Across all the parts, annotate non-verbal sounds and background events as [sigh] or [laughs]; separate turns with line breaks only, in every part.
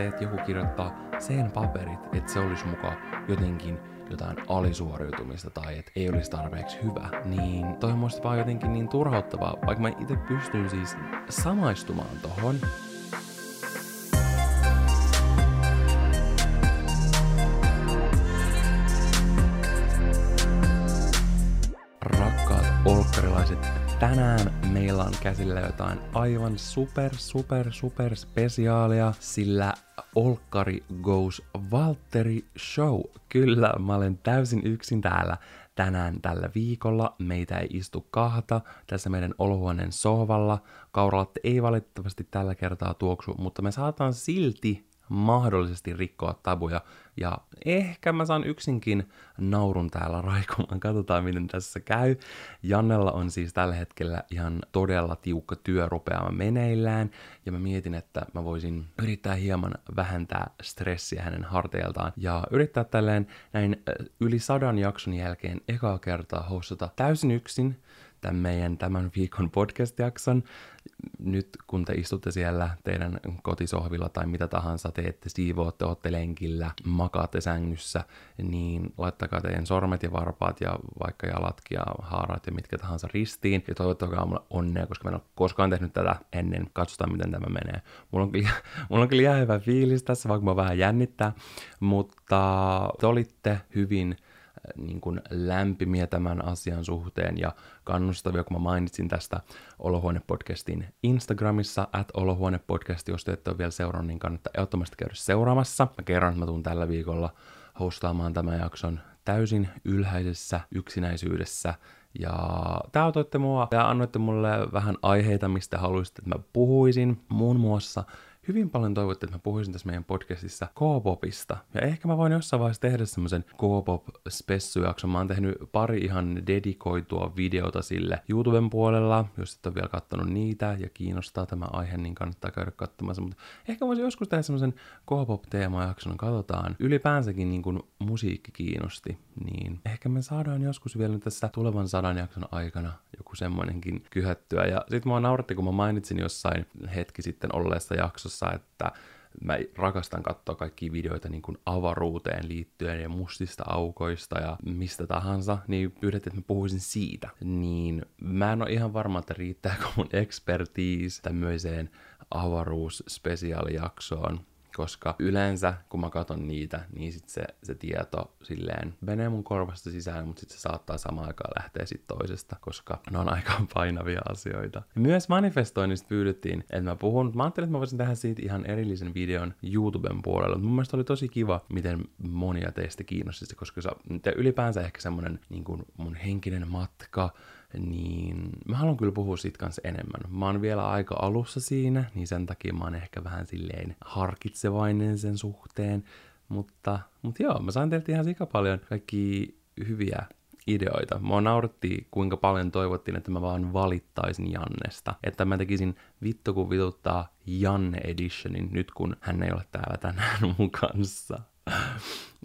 se, että joku kirjoittaa sen paperit, että se olisi mukaan jotenkin jotain alisuoriutumista tai että ei olisi tarpeeksi hyvä, niin toi on vaan jotenkin niin turhauttavaa, vaikka mä itse pystyn siis samaistumaan tohon. Tänään meillä on käsillä jotain aivan super, super, super spesiaalia, sillä Olkkari Goes Valtteri Show. Kyllä, mä olen täysin yksin täällä tänään tällä viikolla. Meitä ei istu kahta tässä meidän olohuoneen sohvalla. Kauralatte ei valitettavasti tällä kertaa tuoksu, mutta me saataan silti mahdollisesti rikkoa tabuja. Ja ehkä mä saan yksinkin naurun täällä [laughs] raikumaan. Katsotaan, miten tässä käy. Jannella on siis tällä hetkellä ihan todella tiukka työ rupeama meneillään. Ja mä mietin, että mä voisin yrittää hieman vähentää stressiä hänen harteiltaan. Ja yrittää tälleen näin yli sadan jakson jälkeen ekaa kertaa hostata täysin yksin tämän meidän tämän viikon podcast-jakson. Nyt kun te istutte siellä teidän kotisohvilla tai mitä tahansa teette, siivootte, ootte lenkillä, makaatte sängyssä, niin laittakaa teidän sormet ja varpaat ja vaikka jalatkin ja haarat ja mitkä tahansa ristiin. Ja toivottakaa mulle onnea, koska mä en ole koskaan tehnyt tätä ennen. Katsotaan, miten tämä menee. Mulla on kyllä, [laughs] mulla on kyllä hyvä fiilis tässä, vaikka mä vähän jännittää, mutta te olitte hyvin niin kuin lämpimiä tämän asian suhteen ja kannustavia, kun mä mainitsin tästä Olohuone-podcastin Instagramissa, at Olohuone-podcast, jos te ette ole vielä seurannut, niin kannattaa ehdottomasti käydä seuraamassa. Mä kerron, että mä tuun tällä viikolla hostaamaan tämän jakson täysin ylhäisessä yksinäisyydessä, ja te autoitte mua ja annoitte mulle vähän aiheita, mistä haluaisitte, että mä puhuisin. Muun muassa hyvin paljon toivotte, että mä puhuisin tässä meidän podcastissa K-popista. Ja ehkä mä voin jossain vaiheessa tehdä semmoisen K-pop spessujakson. Mä oon tehnyt pari ihan dedikoitua videota sille YouTuben puolella. Jos et ole vielä katsonut niitä ja kiinnostaa tämä aihe, niin kannattaa käydä katsomassa. Mutta ehkä voisin joskus tehdä semmoisen K-pop-teemajakson. Katsotaan. Ylipäänsäkin niin kuin musiikki kiinnosti. Niin ehkä me saadaan joskus vielä tässä tulevan sadan jakson aikana joku semmoinenkin kyhättyä. Ja sit mua nauratti, kun mä mainitsin jossain hetki sitten olleessa jaksossa, että mä rakastan katsoa kaikki videoita niin kuin avaruuteen liittyen ja mustista aukoista ja mistä tahansa, niin pyydettiin, että mä puhuisin siitä. Niin mä en ole ihan varma, että riittääkö mun expertise tämmöiseen avaruusspesiaalijaksoon, koska yleensä kun mä katson niitä, niin sit se, se tieto silleen menee mun korvasta sisään, mutta sitten se saattaa samaan aikaan lähteä sit toisesta, koska ne on aika painavia asioita. Myös manifestoinnista pyydettiin, että mä puhun, mä ajattelin, että mä voisin tehdä siitä ihan erillisen videon YouTuben puolella, mutta mun mielestä oli tosi kiva, miten monia teistä kiinnosti koska se, ylipäänsä ehkä semmonen niin mun henkinen matka, niin mä haluan kyllä puhua siitä kanssa enemmän. Mä oon vielä aika alussa siinä, niin sen takia mä oon ehkä vähän silleen harkitsevainen sen suhteen. Mutta, mutta joo, mä sain teiltä ihan sika paljon kaikki hyviä ideoita. Mua nauratti, kuinka paljon toivottiin, että mä vaan valittaisin Jannesta. Että mä tekisin vittu kun vituttaa Janne Editionin nyt kun hän ei ole täällä tänään mun kanssa.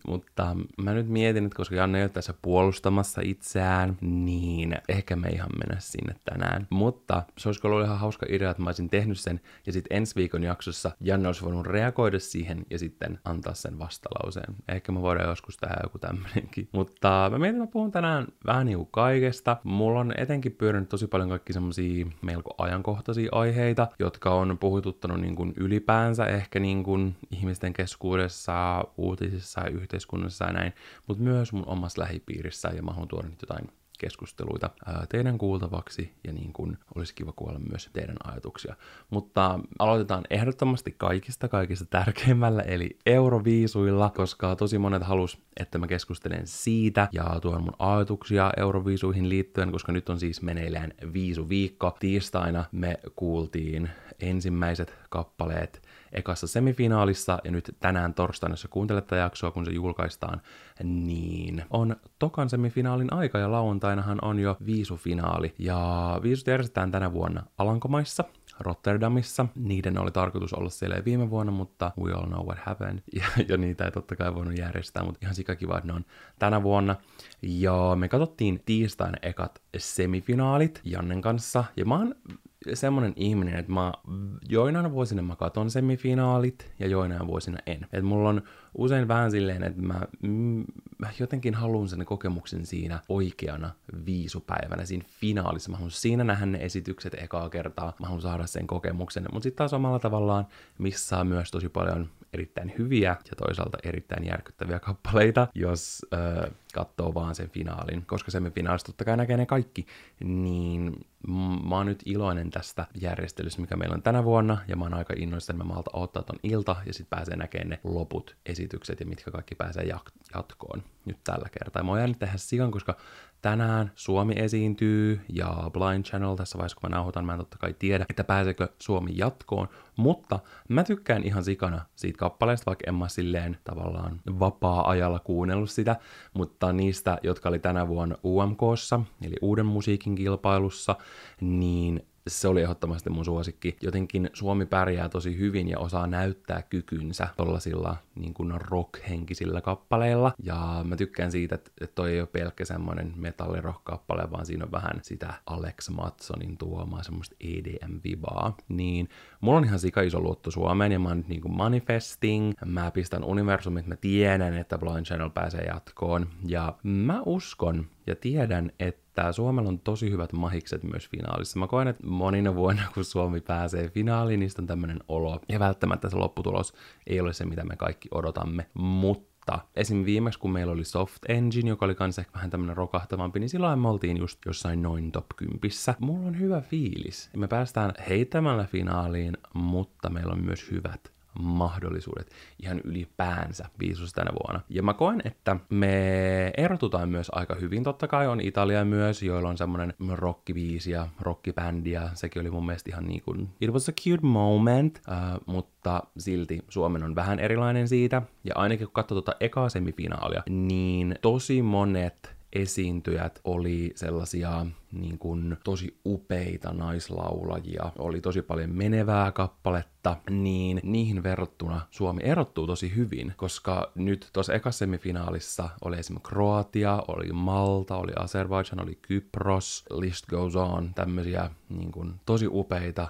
Mutta mä nyt mietin, että koska Janne ei ole tässä puolustamassa itseään, niin ehkä me ihan mennä sinne tänään. Mutta se olisi ollut ihan hauska idea, että mä olisin tehnyt sen, ja sitten ensi viikon jaksossa Janne olisi voinut reagoida siihen ja sitten antaa sen vastalauseen. Ehkä mä voidaan joskus tehdä joku tämmönenkin. Mutta mä mietin, että mä puhun tänään vähän niinku kaikesta. Mulla on etenkin pyörinyt tosi paljon kaikki semmosia melko ajankohtaisia aiheita, jotka on puhututtanut niin kuin ylipäänsä ehkä niin kuin ihmisten keskuudessa, uutisissa ja yhteiskunnassa ja näin, mutta myös mun omassa lähipiirissä ja mä haluan tuoda nyt jotain keskusteluita teidän kuultavaksi ja niin kuin olisi kiva kuulla myös teidän ajatuksia. Mutta aloitetaan ehdottomasti kaikista kaikista tärkeimmällä eli Euroviisuilla, koska tosi monet halus, että mä keskustelen siitä ja tuon mun ajatuksia Euroviisuihin liittyen, koska nyt on siis meneillään viisuviikko. Tiistaina me kuultiin ensimmäiset kappaleet ekassa semifinaalissa, ja nyt tänään torstaina, jos kuuntelette jaksoa, kun se julkaistaan, niin on tokan semifinaalin aika, ja lauantainahan on jo viisufinaali. Ja viisut järjestetään tänä vuonna Alankomaissa, Rotterdamissa. Niiden oli tarkoitus olla siellä viime vuonna, mutta we all know what happened. [laughs] Ja, ja niitä ei totta kai voinut järjestää, mutta ihan sikakiva, että ne on tänä vuonna. Ja me katsottiin tiistaina ekat semifinaalit Jannen kanssa. Ja mä oon semmonen ihminen, että mä joinain vuosina mä katon semifinaalit ja joinain vuosina en. Et mulla on usein vähän silleen, että mä, mm, mä jotenkin haluan sen kokemuksen siinä oikeana viisupäivänä, siinä finaalissa. Mä haluan siinä nähdä ne esitykset ekaa kertaa, mä haluan saada sen kokemuksen. Mutta sitten taas omalla tavallaan missä myös tosi paljon erittäin hyviä ja toisaalta erittäin järkyttäviä kappaleita, jos äh, katsoo vaan sen finaalin. Koska semifinaalista totta kai näkee ne kaikki, niin mä oon nyt iloinen tästä järjestelystä, mikä meillä on tänä vuonna, ja mä oon aika innoissani, että mä malta ottaa ton ilta, ja sitten pääsee näkemään ne loput esitykset, ja mitkä kaikki pääsee jatkoon nyt tällä kertaa. Mä oon jäänyt tehdä sikan, koska tänään Suomi esiintyy, ja Blind Channel tässä vaiheessa, kun mä nauhoitan, mä en totta kai tiedä, että pääseekö Suomi jatkoon, mutta mä tykkään ihan sikana siitä kappaleesta, vaikka en mä silleen tavallaan vapaa-ajalla kuunnellut sitä, mutta niistä, jotka oli tänä vuonna UMKssa, eli Uuden musiikin kilpailussa, niin se oli ehdottomasti mun suosikki. Jotenkin Suomi pärjää tosi hyvin ja osaa näyttää kykynsä tollasilla niin kuin rock-henkisillä kappaleilla. Ja mä tykkään siitä, että toi ei ole pelkkä semmoinen metallirock-kappale, vaan siinä on vähän sitä Alex Matsonin tuomaa semmoista EDM-vibaa. Niin mulla on ihan sika iso luotto Suomeen ja mä oon nyt niin kuin manifesting. Mä pistän universumit, mä tiedän, että Blind Channel pääsee jatkoon. Ja mä uskon ja tiedän, että että Suomella on tosi hyvät mahikset myös finaalissa. Mä koen, että monina vuonna, kun Suomi pääsee finaaliin, niistä on tämmöinen olo. Ja välttämättä se lopputulos ei ole se, mitä me kaikki odotamme, mutta esim. viimeksi, kun meillä oli Soft Engine, joka oli kanssa ehkä vähän tämmönen rokahtavampi, niin silloin me oltiin just jossain noin top 10. Mulla on hyvä fiilis. Me päästään heittämällä finaaliin, mutta meillä on myös hyvät mahdollisuudet ihan ylipäänsä viisus tänä vuonna. Ja mä koen, että me erotutaan myös aika hyvin. Totta kai on Italia myös, joilla on semmonen rockiviisi ja rockibändi ja sekin oli mun mielestä ihan niin kuin, it was a cute moment, uh, mutta silti Suomen on vähän erilainen siitä. Ja ainakin kun katsoo tuota ekaa semifinaalia, niin tosi monet esiintyjät oli sellaisia niin kuin, tosi upeita naislaulajia, oli tosi paljon menevää kappaletta, niin niihin verrattuna Suomi erottuu tosi hyvin, koska nyt tuossa ekassa semifinaalissa oli esimerkiksi Kroatia, oli Malta, oli Azerbaijan, oli Kypros, list goes on, tämmöisiä niin kuin, tosi upeita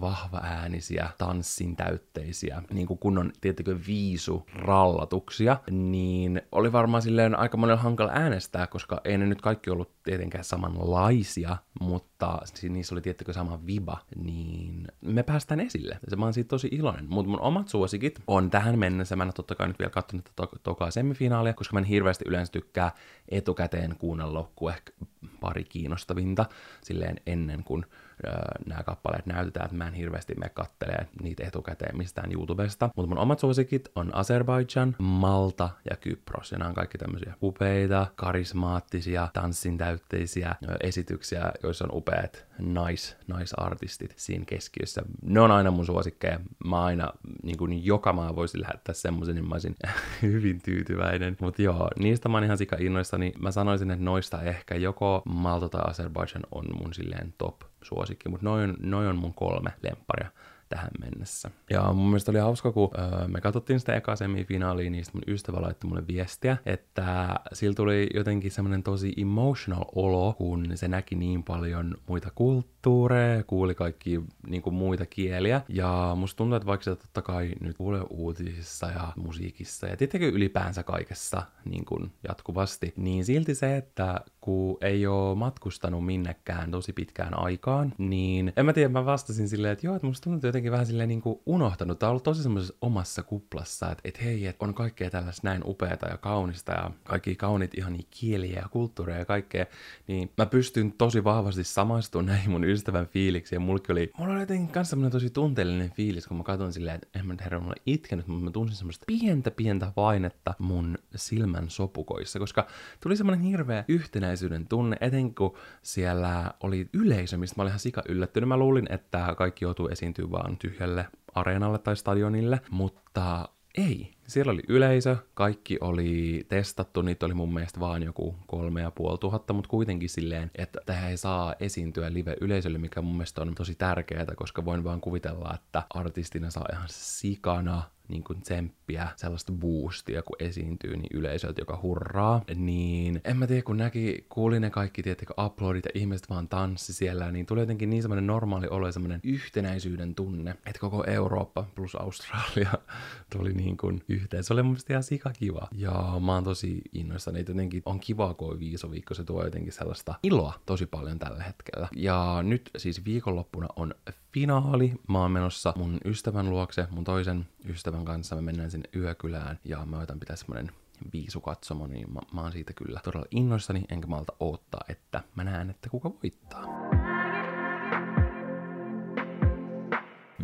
vahva äänisiä, tanssin täytteisiä, niin kuin kunnon, tiettäkö, viisu rallatuksia, niin oli varmaan silleen aika monella hankala äänestää, koska ei ne nyt kaikki ollut tietenkään samanlaisia, mutta niissä oli tiettäkö sama viba, niin me päästään esille. Se mä oon siitä tosi iloinen. Mutta mun omat suosikit on tähän mennessä, mä en totta kai nyt vielä katsonut tätä to- tokaa semifinaalia, koska mä en hirveästi yleensä tykkää etukäteen kuunnella kuin ehkä pari kiinnostavinta silleen ennen kuin nämä kappaleet näytetään, että mä en hirveästi me kattelee niitä etukäteen mistään YouTubesta. Mutta mun omat suosikit on Azerbaijan, Malta ja Kypros. Ja nämä on kaikki tämmöisiä upeita, karismaattisia, tanssin täytteisiä esityksiä, joissa on upeat nais, naisartistit siinä keskiössä. Ne on aina mun suosikkeja. Mä aina, niin kuin joka maa voisi lähettää semmoisen, niin mä olisin [laughs] hyvin tyytyväinen. Mutta joo, niistä mä oon ihan sika innoissani. Mä sanoisin, että noista ehkä joko Malta tai Azerbaijan on mun silleen top suosikki, mutta noin, noin on mun kolme lempparia tähän mennessä. Ja mun mielestä oli hauska, kun öö, me katsottiin sitä eka semifinaalia, niin mun ystävä laittoi mulle viestiä, että sillä tuli jotenkin semmoinen tosi emotional olo, kun se näki niin paljon muita kulttuureja, kuuli kaikki niin kuin muita kieliä. Ja musta tuntuu, että vaikka se totta kai nyt kuulee uutisissa ja musiikissa ja tietenkin ylipäänsä kaikessa niin kuin jatkuvasti, niin silti se, että kun ei ole matkustanut minnekään tosi pitkään aikaan, niin en mä tiedä, mä vastasin silleen, että joo, että musta tuntuu, että jotenkin vähän silleen niin kuin unohtanut. Tää on ollut tosi semmoisessa omassa kuplassa, että, että hei, että on kaikkea tällaista näin upeata ja kaunista ja kaikki kaunit ihan kieliä ja kulttuureja ja kaikkea. Niin mä pystyn tosi vahvasti samaistumaan näihin mun ystävän fiiliksiin. Ja mulla oli, mulla oli jotenkin kans semmoinen tosi tunteellinen fiilis, kun mä katson silleen, että en mä herra, mulla itkenyt, mutta mä tunsin semmoista pientä pientä painetta mun silmän sopukoissa, koska tuli semmoinen hirveä yhtenäisyyden tunne, etenkin kun siellä oli yleisö, mistä mä olin ihan sika yllättynyt. Mä luulin, että kaikki joutuu esiintyä vaan tyhjälle areenalle tai stadionille, mutta ei. Siellä oli yleisö, kaikki oli testattu, niitä oli mun mielestä vaan joku kolme ja puoli tuhatta, mutta kuitenkin silleen, että tähän ei saa esiintyä live-yleisölle, mikä mun mielestä on tosi tärkeää, koska voin vaan kuvitella, että artistina saa ihan sikana niin kuin sellaista boostia, kun esiintyy, niin yleisöltä, joka hurraa. Niin en mä tiedä, kun näki, kuuli ne kaikki, tiettikö, uploadit ja ihmiset vaan tanssi siellä, niin tuli jotenkin niin semmoinen normaali olo ja semmoinen yhtenäisyyden tunne, että koko Eurooppa plus Australia [laughs] tuli niin kuin yhteen. Se oli mun mielestä ihan sikakiva. Ja mä oon tosi innoissani, että jotenkin on kiva, kun on viisoviikko, se tuo jotenkin sellaista iloa tosi paljon tällä hetkellä. Ja nyt siis viikonloppuna on finaali. Mä oon menossa mun ystävän luokse, mun toisen ystävän kanssa. Me mennään sinne yökylään ja mä otan pitää semmonen viisukatsomo, niin mä, mä oon siitä kyllä todella innoissani, enkä malta odottaa, että mä näen, että kuka voittaa.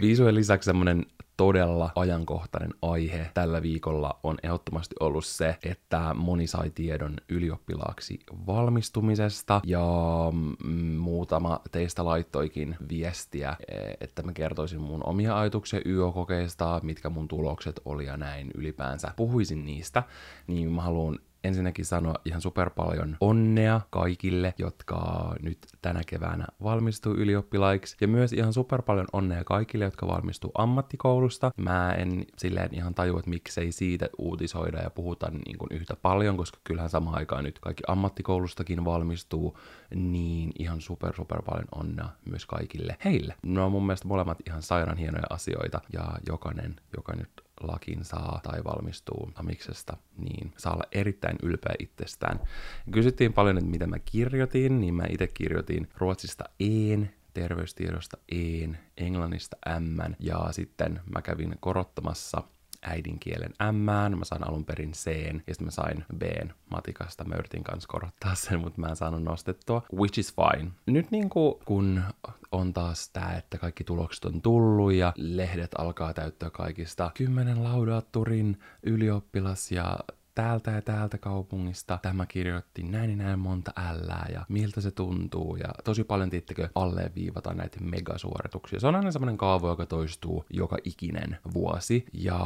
Viisujen lisäksi semmonen todella ajankohtainen aihe tällä viikolla on ehdottomasti ollut se, että moni sai tiedon ylioppilaaksi valmistumisesta ja mm, muutama teistä laittoikin viestiä, e, että mä kertoisin mun omia ajatuksia YO-kokeista, mitkä mun tulokset oli ja näin ylipäänsä. Puhuisin niistä, niin mä haluan ensinnäkin sanoa ihan super paljon onnea kaikille, jotka nyt tänä keväänä valmistuu ylioppilaiksi. Ja myös ihan super paljon onnea kaikille, jotka valmistuu ammattikoulusta. Mä en silleen ihan tajua, että miksei siitä uutisoida ja puhuta niin kuin yhtä paljon, koska kyllähän samaan aikaan nyt kaikki ammattikoulustakin valmistuu, niin ihan super super paljon onnea myös kaikille heille. No on mun mielestä molemmat ihan sairaan hienoja asioita ja jokainen, joka nyt lakin saa tai valmistuu amiksesta, niin saa olla erittäin ylpeä itsestään. Kysyttiin paljon, että mitä mä kirjoitin, niin mä itse kirjoitin ruotsista een, terveystiedosta een, englannista m ja sitten mä kävin korottamassa äidinkielen M, mä sain alun perin C, ja sitten mä sain B matikasta. Mä yritin kanssa korottaa sen, mutta mä en saanut nostettua, which is fine. Nyt niin kun on taas tää, että kaikki tulokset on tullut ja lehdet alkaa täyttää kaikista kymmenen laudaatturin ylioppilas ja täältä ja täältä kaupungista tämä kirjoitti näin ja näin monta ällää ja miltä se tuntuu ja tosi paljon tiettekö alleviivataan näitä megasuorituksia. Se on aina semmoinen kaavo, joka toistuu joka ikinen vuosi ja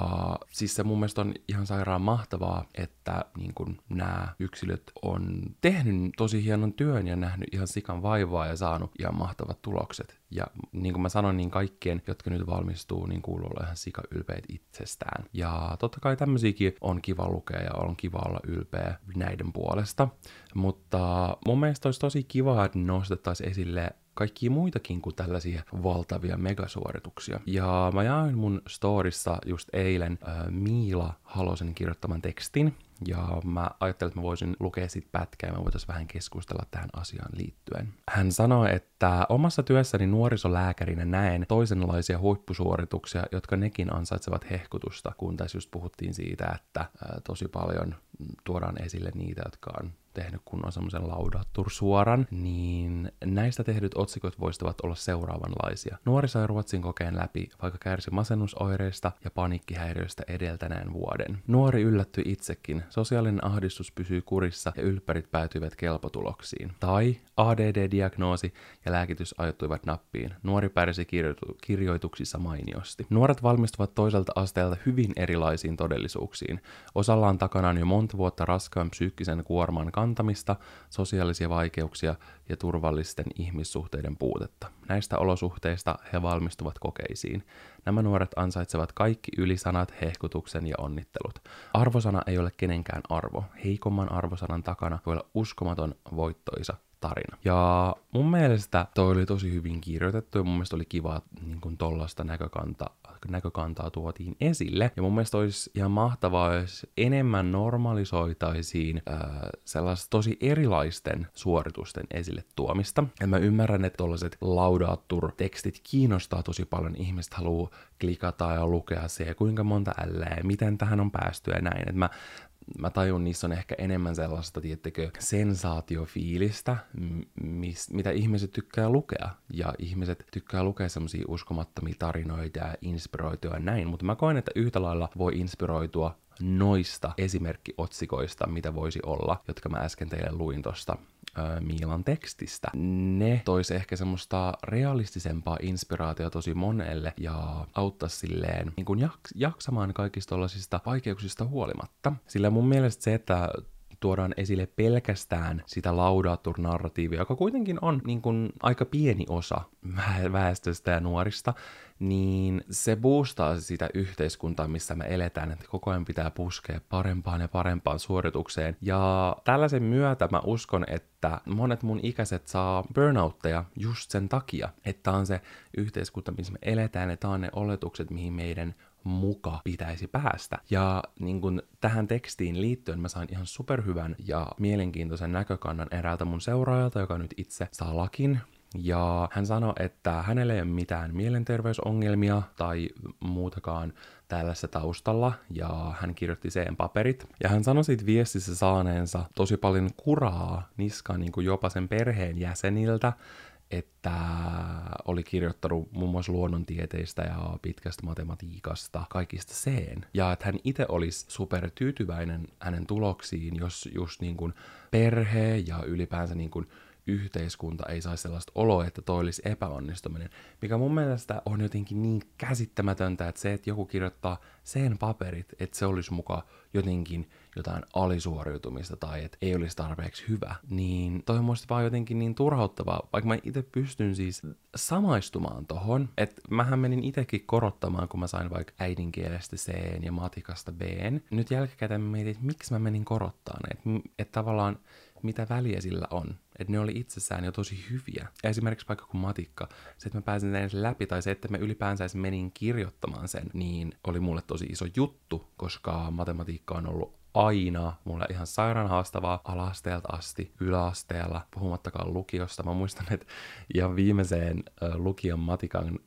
siis se mun mielestä on ihan sairaan mahtavaa, että niin kun nämä yksilöt on tehnyt tosi hienon työn ja nähnyt ihan sikan vaivaa ja saanut ihan mahtavat tulokset. Ja niin kuin mä sanoin, niin kaikkien, jotka nyt valmistuu, niin kuuluu olla ihan sika ylpeät itsestään. Ja totta kai tämmöisiäkin on kiva lukea ja on kiva olla ylpeä näiden puolesta. Mutta mun mielestä olisi tosi kiva, että nostettaisiin esille kaikkia muitakin kuin tällaisia valtavia megasuorituksia. Ja mä jaoin mun storissa just eilen äh, Miila Halosen kirjoittaman tekstin, ja mä ajattelin, että mä voisin lukea sit pätkää ja me voitaisiin vähän keskustella tähän asiaan liittyen. Hän sanoi, että omassa työssäni nuorisolääkärinä näen toisenlaisia huippusuorituksia, jotka nekin ansaitsevat hehkutusta, kun tässä just puhuttiin siitä, että tosi paljon tuodaan esille niitä, jotka on tehnyt kunnon semmoisen laudattur-suoran, niin näistä tehdyt otsikot voisivat olla seuraavanlaisia. Nuori sai Ruotsin kokeen läpi, vaikka kärsi masennusoireista ja paniikkihäiriöistä edeltäneen vuoden. Nuori yllättyi itsekin, sosiaalinen ahdistus pysyy kurissa ja ylppärit päätyivät kelpotuloksiin. Tai ADD-diagnoosi ja lääkitys ajoittuivat nappiin. Nuori pärsi kirjoitu- kirjoituksissa mainiosti. Nuoret valmistuvat toiselta asteelta hyvin erilaisiin todellisuuksiin. Osalla on takanaan jo monta vuotta raskaan psyykkisen kuorman kantamista, sosiaalisia vaikeuksia ja turvallisten ihmissuhteiden puutetta. Näistä olosuhteista he valmistuvat kokeisiin. Nämä nuoret ansaitsevat kaikki ylisanat, hehkutuksen ja onnittelut. Arvosana ei ole kenenkään arvo. Heikomman arvosanan takana voi olla uskomaton voittoisa tarina. Ja mun mielestä toi oli tosi hyvin kirjoitettu ja mun mielestä oli kiva niin kuin näkökanta, näkökantaa tuotiin esille. Ja mun mielestä olisi ihan mahtavaa, jos enemmän normalisoitaisiin äh, sellaista tosi erilaisten suoritusten esille tuomista. Ja mä ymmärrän, että tollaset laudaattur-tekstit kiinnostaa tosi paljon. Ihmiset haluaa klikata ja lukea se, kuinka monta älää, miten tähän on päästy ja näin. Et mä mä tajun, niissä on ehkä enemmän sellaista, tiettekö, sensaatiofiilistä, mis, mitä ihmiset tykkää lukea. Ja ihmiset tykkää lukea semmoisia uskomattomia tarinoita ja inspiroitua ja näin, mutta mä koen, että yhtä lailla voi inspiroitua noista esimerkkiotsikoista, mitä voisi olla, jotka mä äsken teille luin tosta Miilan tekstistä. Ne tois ehkä semmoista realistisempaa inspiraatiota tosi monelle ja auttaa silleen niin kuin jak- jaksamaan kaikista vaikeuksista huolimatta. Sillä mun mielestä se, että tuodaan esille pelkästään sitä laudatur-narratiivia, joka kuitenkin on niin kuin, aika pieni osa väestöstä ja nuorista, niin se boostaa sitä yhteiskuntaa, missä me eletään, että koko ajan pitää puskea parempaan ja parempaan suoritukseen. Ja tällaisen myötä mä uskon, että monet mun ikäiset saa burnoutteja just sen takia, että on se yhteiskunta, missä me eletään, että on ne oletukset, mihin meidän muka pitäisi päästä. Ja niin kun tähän tekstiin liittyen mä sain ihan superhyvän ja mielenkiintoisen näkökannan eräältä mun seuraajalta, joka nyt itse saa lakin ja hän sanoi, että hänellä ei ole mitään mielenterveysongelmia tai muutakaan tällaisessa taustalla, ja hän kirjoitti sen paperit. Ja hän sanoi siitä viestissä saaneensa tosi paljon kuraa niskaan niin kuin jopa sen perheen jäseniltä, että oli kirjoittanut muun muassa luonnontieteistä ja pitkästä matematiikasta, kaikista seen. Ja että hän itse olisi super tyytyväinen hänen tuloksiin, jos just niin kuin perhe ja ylipäänsä niin kuin yhteiskunta ei saisi sellaista oloa, että toi olisi epäonnistuminen. Mikä mun mielestä on jotenkin niin käsittämätöntä, että se, että joku kirjoittaa sen paperit, että se olisi muka jotenkin jotain alisuoriutumista tai että ei olisi tarpeeksi hyvä, niin toi on musta vaan jotenkin niin turhauttavaa, vaikka mä itse pystyn siis samaistumaan tohon, että mähän menin itsekin korottamaan, kun mä sain vaikka äidinkielestä C ja matikasta B. Nyt jälkikäteen mä mietin, että miksi mä menin korottaan, että, että tavallaan mitä väliä sillä on. Että ne oli itsessään jo tosi hyviä. Esimerkiksi vaikka kuin matikka, se, että mä pääsin edes läpi, tai se, että mä ylipäänsä menin kirjoittamaan sen, niin oli mulle tosi iso juttu, koska matematiikka on ollut aina mulle ihan sairaan haastavaa alasteelta asti, yläasteella, puhumattakaan lukiosta. Mä muistan, että ihan viimeiseen lukion matikan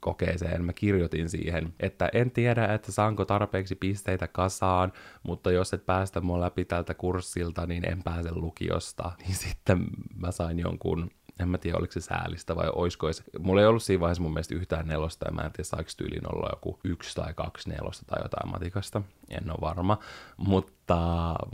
kokeeseen mä kirjoitin siihen, että en tiedä, että saanko tarpeeksi pisteitä kasaan, mutta jos et päästä mua läpi tältä kurssilta, niin en pääse lukiosta. [laughs] Niin sitten mä sain jonkun en mä tiedä, oliko se säälistä vai oisko se. Mulla ei ollut siinä vaiheessa mun mielestä yhtään nelosta, ja mä en tiedä, saako tyyliin olla joku yksi tai kaksi nelosta tai jotain matikasta. En ole varma, mutta,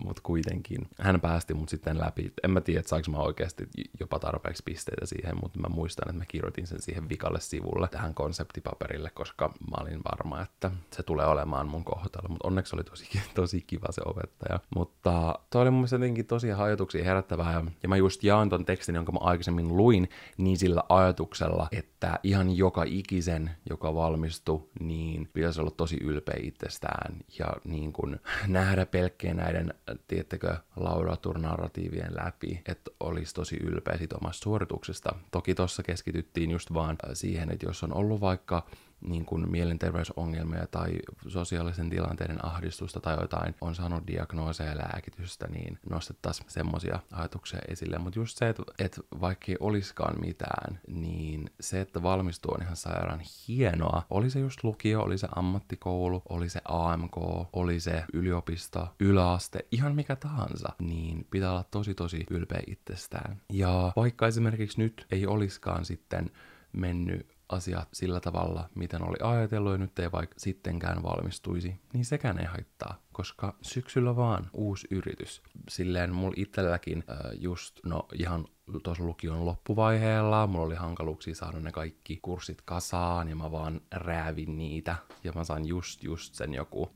mutta kuitenkin. Hän päästi mut sitten läpi. En mä tiedä, saanko mä oikeasti jopa tarpeeksi pisteitä siihen, mutta mä muistan, että mä kirjoitin sen siihen vikalle sivulle, tähän konseptipaperille, koska mä olin varma, että se tulee olemaan mun kohtalo. Mutta onneksi oli tosi, tosi kiva se opettaja. Mutta toi oli mun mielestä jotenkin tosi ajatuksia herättävää, ja, mä just jaan ton tekstin, jonka mä aikaisemmin luin, niin sillä ajatuksella, että ihan joka ikisen, joka valmistui, niin pitäisi olla tosi ylpeä itsestään ja niin kuin nähdä pelkkien näiden, tiettekö, laudaturnarratiivien läpi, että olisi tosi ylpeä siitä omasta suorituksesta. Toki tuossa keskityttiin just vaan siihen, että jos on ollut vaikka niin kuin mielenterveysongelmia tai sosiaalisen tilanteiden ahdistusta tai jotain, on saanut diagnooseja ja lääkitystä, niin nostettaisiin semmoisia ajatuksia esille. Mutta just se, että, että vaikka ei olisikaan mitään, niin se, että valmistuu on ihan sairaan hienoa. Oli se just lukio, oli se ammattikoulu, oli se AMK, oli se yliopisto, yläaste, ihan mikä tahansa, niin pitää olla tosi tosi ylpeä itsestään. Ja vaikka esimerkiksi nyt ei olisikaan sitten mennyt asiat sillä tavalla, miten oli ajatellut ja nyt ei vaikka sittenkään valmistuisi, niin sekään ei haittaa, koska syksyllä vaan uusi yritys. Silleen mulla itselläkin äh, just, no ihan tuossa lukion loppuvaiheella, mulla oli hankaluuksia saada ne kaikki kurssit kasaan ja mä vaan räävin niitä ja mä sain just just sen joku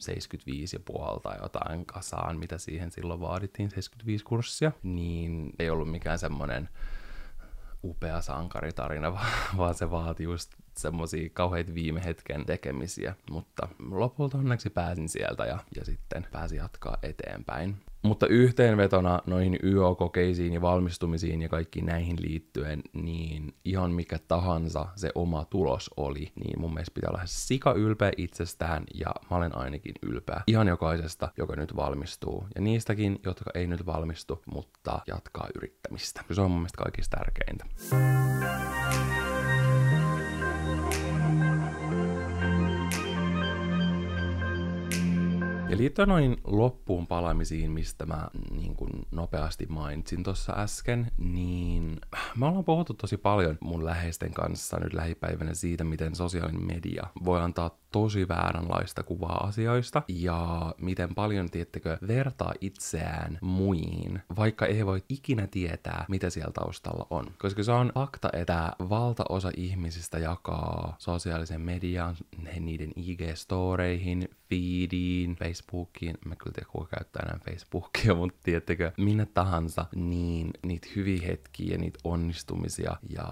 75,5 tai jotain kasaan, mitä siihen silloin vaadittiin, 75 kurssia, niin ei ollut mikään semmonen upea sankaritarina, [laughs] vaan se vaati just semmosia kauheita viime hetken tekemisiä, mutta lopulta onneksi pääsin sieltä ja, ja sitten pääsin jatkaa eteenpäin. Mutta yhteenvetona noihin YO-kokeisiin ja valmistumisiin ja kaikkiin näihin liittyen, niin ihan mikä tahansa se oma tulos oli, niin mun mielestä pitää olla sika ylpeä itsestään ja mä olen ainakin ylpeä ihan jokaisesta, joka nyt valmistuu. Ja niistäkin, jotka ei nyt valmistu, mutta jatkaa yrittämistä. Se on mun mielestä kaikista tärkeintä. Ja liittyen noin loppuun palaamisiin, mistä mä niin kuin nopeasti mainitsin tuossa äsken, niin me ollaan puhuttu tosi paljon mun läheisten kanssa nyt lähipäivänä siitä, miten sosiaalinen media voi antaa tosi vääränlaista kuvaa asioista ja miten paljon, tiettekö, vertaa itseään muihin, vaikka ei voi ikinä tietää, mitä siellä taustalla on. Koska se on fakta, että valtaosa ihmisistä jakaa sosiaalisen median, niiden IG-storeihin, feediin, Facebookiin, mä kyllä tiedä kuka käyttää enää Facebookia, mutta tiettekö, minne tahansa, niin niitä hyviä hetkiä ja niitä onnistumisia ja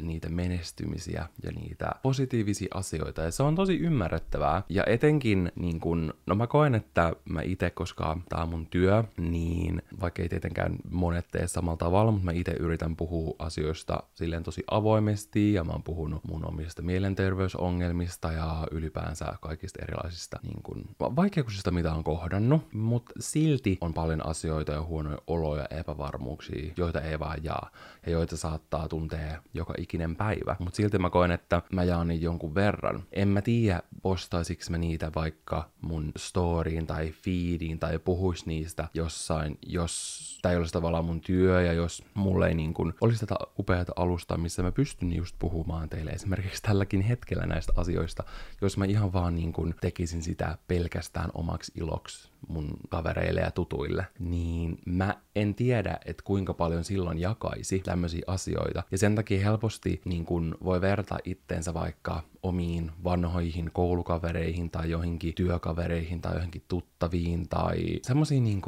niitä menestymisiä ja niitä positiivisia asioita. Ja se on tosi ymmärrettävää. Ja etenkin, niin kun, no mä koen, että mä itse, koska tää on mun työ, niin vaikka ei tietenkään monet tee samalla tavalla, mutta mä itse yritän puhua asioista silleen tosi avoimesti ja mä oon puhunut mun omista mielenterveysongelmista ja ylipäänsä kaikista erilaisista niin kun, vaikeuksista, mitä on kohdannut, mutta silti on paljon asioita ja huonoja oloja ja epävarmuuksia, joita ei vaan jaa ja joita saattaa tuntea joka ikinen päivä. Mutta silti mä koen, että mä jaan niin jonkun verran. En mä tiedä, postaisiksi mä niitä vaikka mun storyin tai feediin tai puhuis niistä jossain, jos tämä ei olisi tavallaan mun työ ja jos mulle ei niin kun, olisi tätä upeata alusta, missä mä pystyn just puhumaan teille esimerkiksi tälläkin hetkellä näistä asioista, jos mä ihan vaan niin kun tekisin sitä pelkästään omaksi iloksi mun kavereille ja tutuille, niin mä en tiedä, että kuinka paljon silloin jakaisi tämmöisiä asioita. Ja sen takia helposti niin kun voi verta itteensä vaikka omiin vanhoihin koulukavereihin tai johonkin työkavereihin tai johonkin tuttaviin tai semmoisiin niin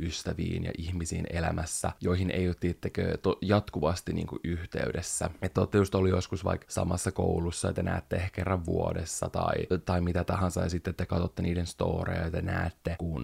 ystäviin ja ihmisiin elämässä, joihin ei ole tiettekö to- jatkuvasti niin kuin yhteydessä. Että olette just ollut joskus vaikka samassa koulussa ja te näette ehkä kerran vuodessa tai, tai mitä tahansa ja sitten te katsotte niiden storeja ja te näette, kun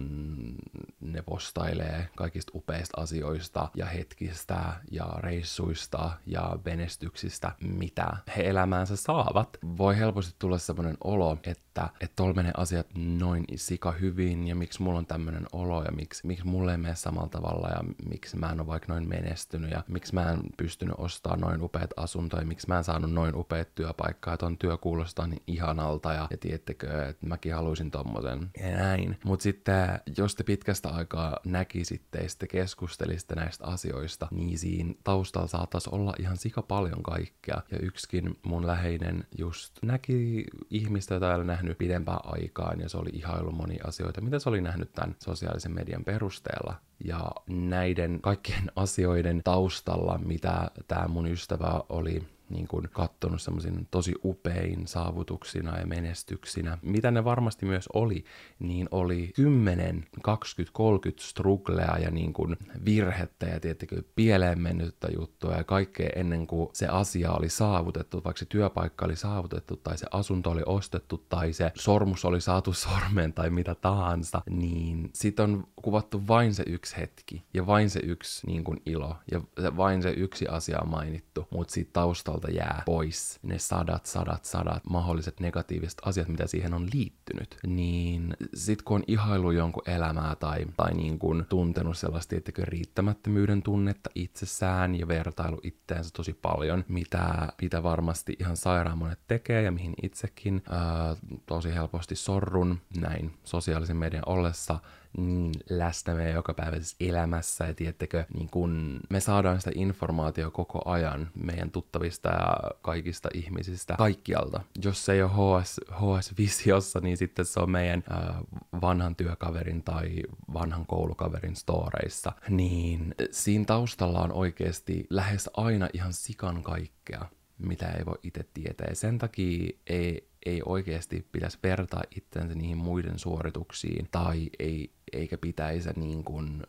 ne postailee kaikista upeista asioista ja hetkistä ja reissuista ja menestyksistä, mitä he elämäänsä saavat. Voi helposti tulla semmoinen olo, että että tuolla menee asiat noin sika hyvin ja miksi mulla on tämmöinen olo ja miksi, miksi mulle ei mene samalla tavalla ja miksi mä en ole vaikka noin menestynyt ja miksi mä en pystynyt ostamaan noin upeat asuntoja, miksi mä en saanut noin upeat työpaikkaa, että on työ kuulostaa niin ihanalta ja, ja tiedättekö, että mäkin haluaisin tommosen ja näin. Mutta sitten jos te pitkästä aikaa näkisitte ja sitten keskustelisitte näistä asioista, niin siinä taustalla saattaisi olla ihan sika paljon kaikkea. Ja yksikin mun läheinen just näki ihmistä, jota ei nähnyt pidempään aikaan ja se oli ihailu moni asioita, mitä se oli nähnyt tämän sosiaalisen median perusteella. Ja näiden kaikkien asioiden taustalla, mitä tämä mun ystävä oli niin kuin kattonut semmoisin tosi upein saavutuksina ja menestyksinä. Mitä ne varmasti myös oli, niin oli 10, 20, 30 struglea ja niin kuin virhettä ja tietenkin pieleen mennyttä juttua ja kaikkea ennen kuin se asia oli saavutettu, vaikka se työpaikka oli saavutettu tai se asunto oli ostettu tai se sormus oli saatu [laughs] sormeen tai mitä tahansa, niin sit on kuvattu vain se yksi hetki ja vain se yksi niin kuin ilo ja vain se yksi asia on mainittu, mutta siitä taustalta taustalta jää pois ne sadat, sadat, sadat mahdolliset negatiiviset asiat, mitä siihen on liittynyt, niin sit kun on ihailu jonkun elämää tai, tai niin kuin tuntenut sellaista tiettäkö riittämättömyyden tunnetta itsessään ja vertailu itteensä tosi paljon, mitä, mitä varmasti ihan sairaan monet tekee ja mihin itsekin ää, tosi helposti sorrun näin sosiaalisen median ollessa, niin läsnä meidän jokapäiväisessä elämässä ja tiettekö, niin kun me saadaan sitä informaatiota koko ajan meidän tuttavista ja kaikista ihmisistä kaikkialta. Jos se ei ole HS, HS-visiossa, niin sitten se on meidän äh, vanhan työkaverin tai vanhan koulukaverin storeissa. Niin siinä taustalla on oikeasti lähes aina ihan sikan kaikkea mitä ei voi itse tietää. Ja sen takia ei, ei oikeasti pitäisi vertaa itsensä niihin muiden suorituksiin, tai ei, eikä pitäisi niin kuin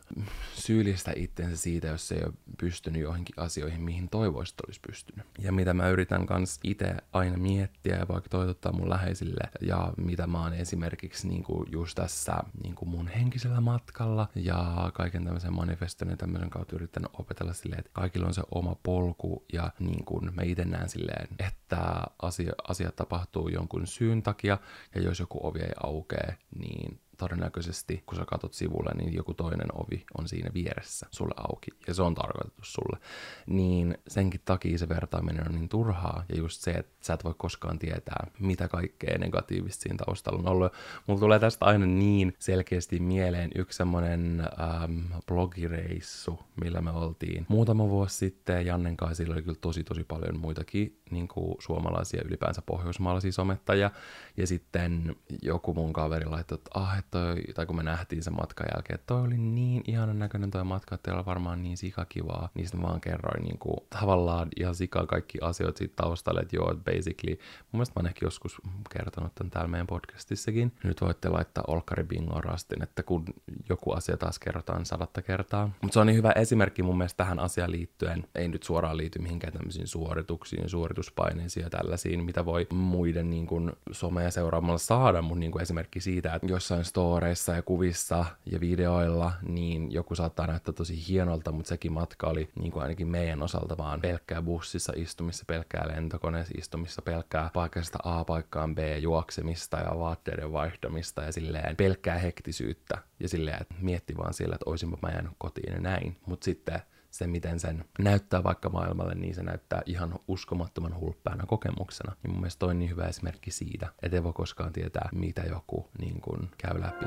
syyllistä itsensä siitä, jos ei ole pystynyt johonkin asioihin, mihin toivoisit olisi pystynyt. Ja mitä mä yritän kans itse aina miettiä ja vaikka toivottaa mun läheisille, ja mitä mä oon esimerkiksi niin kuin just tässä niin kuin mun henkisellä matkalla ja kaiken tämmöisen manifestin ja tämmöisen kautta yrittänyt opetella silleen, että kaikilla on se oma polku ja niin kuin mä itse näen silleen, että asia, asiat tapahtuu jonkun syyn takia ja jos joku ovi ei aukee, niin todennäköisesti, kun sä katot sivulle, niin joku toinen ovi on siinä vieressä sulle auki, ja se on tarkoitettu sulle. Niin senkin takia se vertaaminen on niin turhaa, ja just se, että sä et voi koskaan tietää, mitä kaikkea negatiivista siinä taustalla on ollut. Mulla tulee tästä aina niin selkeästi mieleen yksi semmonen ähm, blogireissu, millä me oltiin muutama vuosi sitten. Jannen kanssa sillä oli kyllä tosi tosi paljon muitakin niin kuin suomalaisia ylipäänsä pohjoismaalaisia somettajia. Ja sitten joku mun kaveri laittoi, että ah, että toi, tai kun me nähtiin sen matkan jälkeen, että toi oli niin ihanan näköinen toi matka, että oli varmaan niin sikakivaa. Niin sitten vaan kerroin niin kuin, tavallaan ihan sikaa kaikki asiat siitä taustalle, että joo, basically, mun mielestä mä oon ehkä joskus kertonut tämän täällä meidän podcastissakin. Nyt voitte laittaa Olkari Bingon rastin, että kun joku asia taas kerrotaan sadatta kertaa. Mutta se on niin hyvä esimerkki mun mielestä tähän asiaan liittyen. Ei nyt suoraan liity mihinkään tämmöisiin suorituksiin, suorituspaineisiin ja tällaisiin, mitä voi muiden niin kuin, somea seuraamalla saada, mutta niin kuin esimerkki siitä, että jossain storeissa ja kuvissa ja videoilla, niin joku saattaa näyttää tosi hienolta, mutta sekin matka oli niin kuin ainakin meidän osalta vaan pelkkää bussissa istumissa, pelkkää lentokoneessa istumissa, pelkkää paikasta A paikkaan B juoksemista ja vaatteiden vaihtamista ja silleen pelkkää hektisyyttä ja silleen, että mietti vaan siellä, että olisinpa mä jäänyt kotiin ja näin. Mutta sitten se, miten sen näyttää vaikka maailmalle, niin se näyttää ihan uskomattoman hulppeana kokemuksena. Ja mun mielestä toi on niin hyvä esimerkki siitä, että ei voi koskaan tietää, mitä joku niin kun, käy läpi.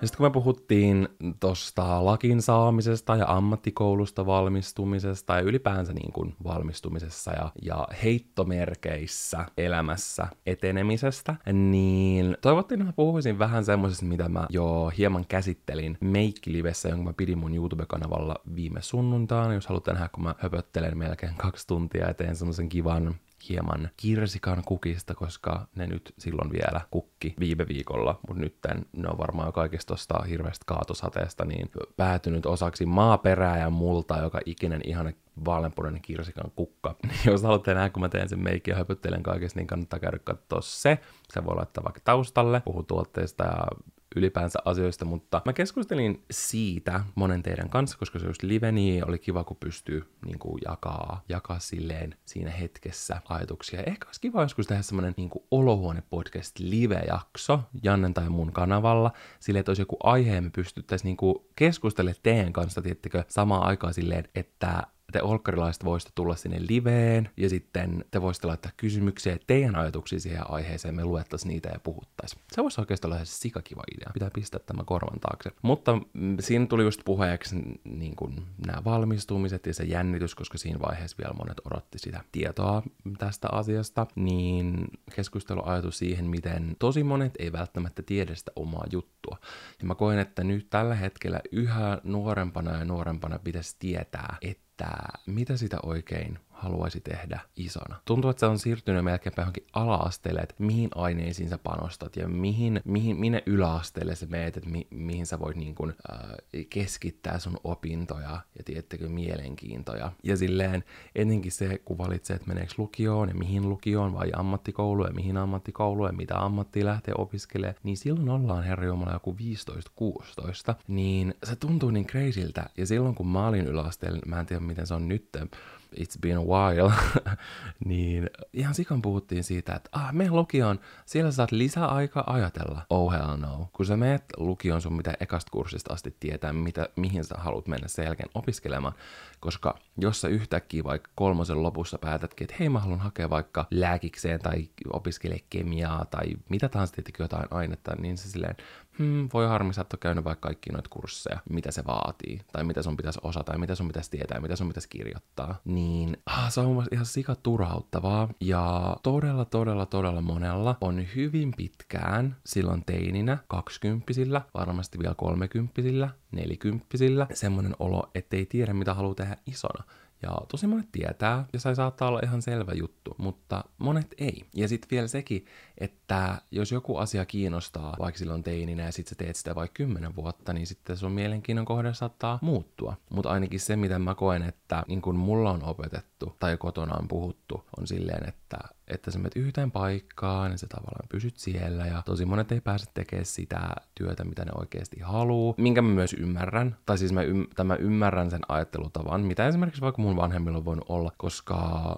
Ja sitten kun me puhuttiin tuosta lakin saamisesta ja ammattikoulusta valmistumisesta ja ylipäänsä niin kuin valmistumisessa ja, ja heittomerkeissä elämässä etenemisestä, niin toivottiin, että mä puhuisin vähän semmoisesta, mitä mä jo hieman käsittelin Make-livessä, jonka mä pidin mun YouTube-kanavalla viime sunnuntaina. Jos haluatte nähdä, kun mä höpöttelen melkein kaksi tuntia ja teen semmoisen kivan hieman kirsikan kukista, koska ne nyt silloin vielä kukki viime viikolla, mutta nyt ne on varmaan kaikista tuosta hirveästä kaatosateesta niin päätynyt osaksi maaperää ja multa, joka ikinen ihana vaaleanpunainen kirsikan kukka. [laughs] Jos haluatte nähdä, kun mä teen sen meikki ja höpöttelen kaikesta, niin kannattaa käydä katsoa se. Se voi laittaa vaikka taustalle, puhu tuotteista ja ylipäänsä asioista, mutta mä keskustelin siitä monen teidän kanssa, koska se just live, niin oli kiva, kun pystyy niin kuin jakaa, jakaa silleen siinä hetkessä ajatuksia. Ehkä olisi kiva joskus tehdä semmoinen niin olohuone podcast live-jakso Jannen tai mun kanavalla, silleen, että olisi joku aihe, me pystyttäisiin niin keskustelemaan teidän kanssa, tiettikö, samaan aikaan silleen, että te olkkarilaiset voisitte tulla sinne liveen ja sitten te voisitte laittaa kysymyksiä teidän ajatuksia siihen aiheeseen, me luettaisiin niitä ja puhuttaisiin. Se voisi oikeastaan olla ihan sikakiva idea. Pitää pistää tämä korvan taakse. Mutta mm, siinä tuli just puheeksi niin kuin nämä valmistumiset ja se jännitys, koska siinä vaiheessa vielä monet odotti sitä tietoa tästä asiasta, niin keskusteluajatus siihen, miten tosi monet ei välttämättä tiedä sitä omaa juttua. Ja mä koen, että nyt tällä hetkellä yhä nuorempana ja nuorempana pitäisi tietää, että että mitä sitä oikein haluaisi tehdä isona. Tuntuu, että se on siirtynyt melkein johonkin ala-asteelle, että mihin aineisiin sä panostat ja mihin, mihin, minne yläasteelle sä meet, että mi, mihin sä voit niin kuin, äh, keskittää sun opintoja ja tiettekö mielenkiintoja. Ja silleen etenkin se, kun valitsee, että meneekö lukioon ja mihin lukioon vai ammattikouluun ja mihin ammattikouluun ja mitä ammattia lähtee opiskelemaan, niin silloin ollaan herra joku 15-16, niin se tuntuu niin crazyltä. Ja silloin kun mä olin yläasteella, mä en tiedä miten se on nyt, It's Been a While, [laughs] niin ihan sikan puhuttiin siitä, että ah, me lukioon, siellä saat lisäaika ajatella. Oh hell no. Kun sä meet lukioon sun mitä ekasta kurssista asti tietää, mitä, mihin sä haluat mennä sen jälkeen opiskelemaan, koska jos sä yhtäkkiä vaikka kolmosen lopussa päätätkin, että hei mä haluan hakea vaikka lääkikseen tai opiskele kemiaa tai mitä tahansa tietenkin jotain ainetta, niin se silleen, hmm, voi harmi, sä et ole käynyt vaikka kaikki noita kursseja, mitä se vaatii, tai mitä sun pitäisi osata, tai mitä sun pitäisi tietää, mitä sun pitäisi kirjoittaa, niin ah, se on ihan sika turhauttavaa, ja todella, todella, todella monella on hyvin pitkään silloin teininä, kaksikymppisillä, varmasti vielä kolmekymppisillä, nelikymppisillä, semmoinen olo, ettei tiedä, mitä haluaa tehdä isona. Ja tosi monet tietää, ja se saattaa olla ihan selvä juttu, mutta monet ei. Ja sitten vielä sekin, että jos joku asia kiinnostaa vaikka silloin teininä ja sitten sä teet sitä vaikka kymmenen vuotta, niin sitten sun mielenkiinnon kohde saattaa muuttua. Mutta ainakin se, mitä mä koen, että niin kun mulla on opetettu tai kotona on puhuttu, on silleen, että että sä menet yhteen paikkaan ja sä tavallaan pysyt siellä ja tosi monet ei pääse tekemään sitä työtä, mitä ne oikeasti haluaa, minkä mä myös ymmärrän. Tai siis mä, ym- mä ymmärrän sen ajattelutavan, mitä esimerkiksi vaikka mun vanhemmilla on voinut olla, koska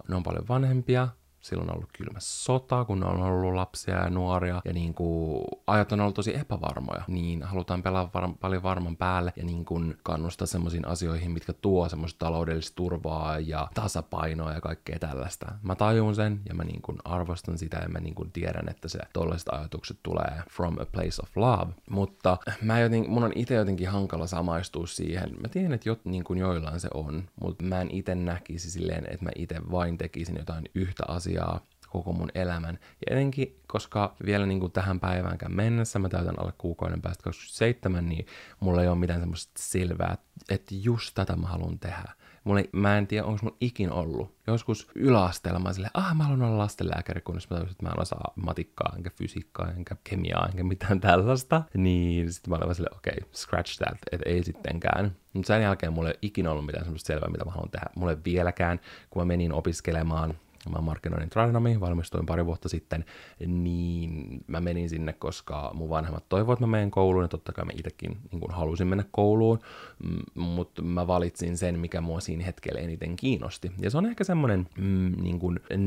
ne on paljon vanhempia, silloin on ollut kylmä sota, kun on ollut lapsia ja nuoria, ja niin kuin ajat on ollut tosi epävarmoja, niin halutaan pelaa var- paljon varman päälle ja niin kuin kannustaa semmoisiin asioihin, mitkä tuo semmoista taloudellista turvaa ja tasapainoa ja kaikkea tällaista. Mä tajun sen ja mä niin kuin arvostan sitä ja mä niin kuin tiedän, että se tollaiset ajatukset tulee from a place of love, mutta mä joten, mun on itse jotenkin hankala samaistua siihen. Mä tiedän, että jot, niin kuin joillain se on, mutta mä en itse näkisi silleen, että mä itse vain tekisin jotain yhtä asiaa asiaa koko mun elämän. Ja etenkin, koska vielä niin kuin tähän päiväänkään mennessä, mä täytän alle kuukauden päästä 27, niin mulla ei ole mitään semmoista selvää, että just tätä mä haluan tehdä. Mulla ei, mä en tiedä, onko mulla ikin ollut. Joskus yläasteella mä silleen, ah, mä haluan olla lastenlääkäri, kunnes mä tajusin, että mä en osaa matikkaa, enkä fysiikkaa, enkä kemiaa, enkä mitään tällaista. Niin sitten mä olin silleen, okei, okay, scratch that, et ei sittenkään. Mutta sen jälkeen mulla ei ole ikinä ollut mitään semmoista selvää, mitä mä haluan tehdä. Mulla ei vieläkään, kun mä menin opiskelemaan mä markkinoinnin tradenomi, valmistuin pari vuotta sitten, niin mä menin sinne, koska mun vanhemmat toivoivat, että mä menen kouluun, ja totta kai mä itsekin niin kun halusin mennä kouluun, mutta mä valitsin sen, mikä mua siinä hetkellä eniten kiinnosti. Ja se on ehkä semmoinen mm, niin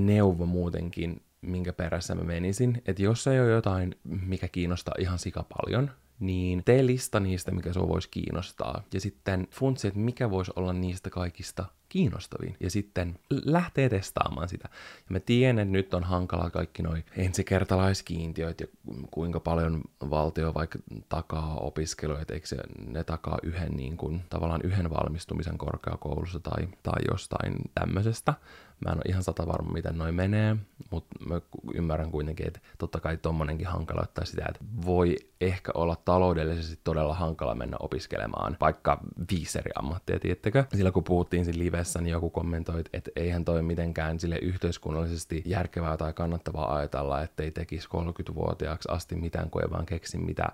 neuvo muutenkin, minkä perässä mä menisin, että jos ei ole jotain, mikä kiinnostaa ihan sika paljon, niin tee lista niistä, mikä sua voisi kiinnostaa. Ja sitten funtsi, että mikä voisi olla niistä kaikista kiinnostavin. Ja sitten lähtee testaamaan sitä. Ja mä tiedän, että nyt on hankala kaikki noi ensikertalaiskiintiöt ja kuinka paljon valtio vaikka takaa opiskeluja, että eikö se, ne takaa yhden niin kuin, tavallaan yhden valmistumisen korkeakoulussa tai, tai jostain tämmöisestä. Mä en ole ihan sata varma, miten noin menee, mutta mä ymmärrän kuitenkin, että totta kai tommonenkin hankaloittaa sitä, että voi ehkä olla taloudellisesti todella hankala mennä opiskelemaan vaikka viisi eri ammattia, tiettekö? Sillä kun puhuttiin siinä livessä, niin joku kommentoi, että eihän toi mitenkään sille yhteiskunnallisesti järkevää tai kannattavaa ajatella, että ei tekisi 30-vuotiaaksi asti mitään, kun ei vaan keksi mitä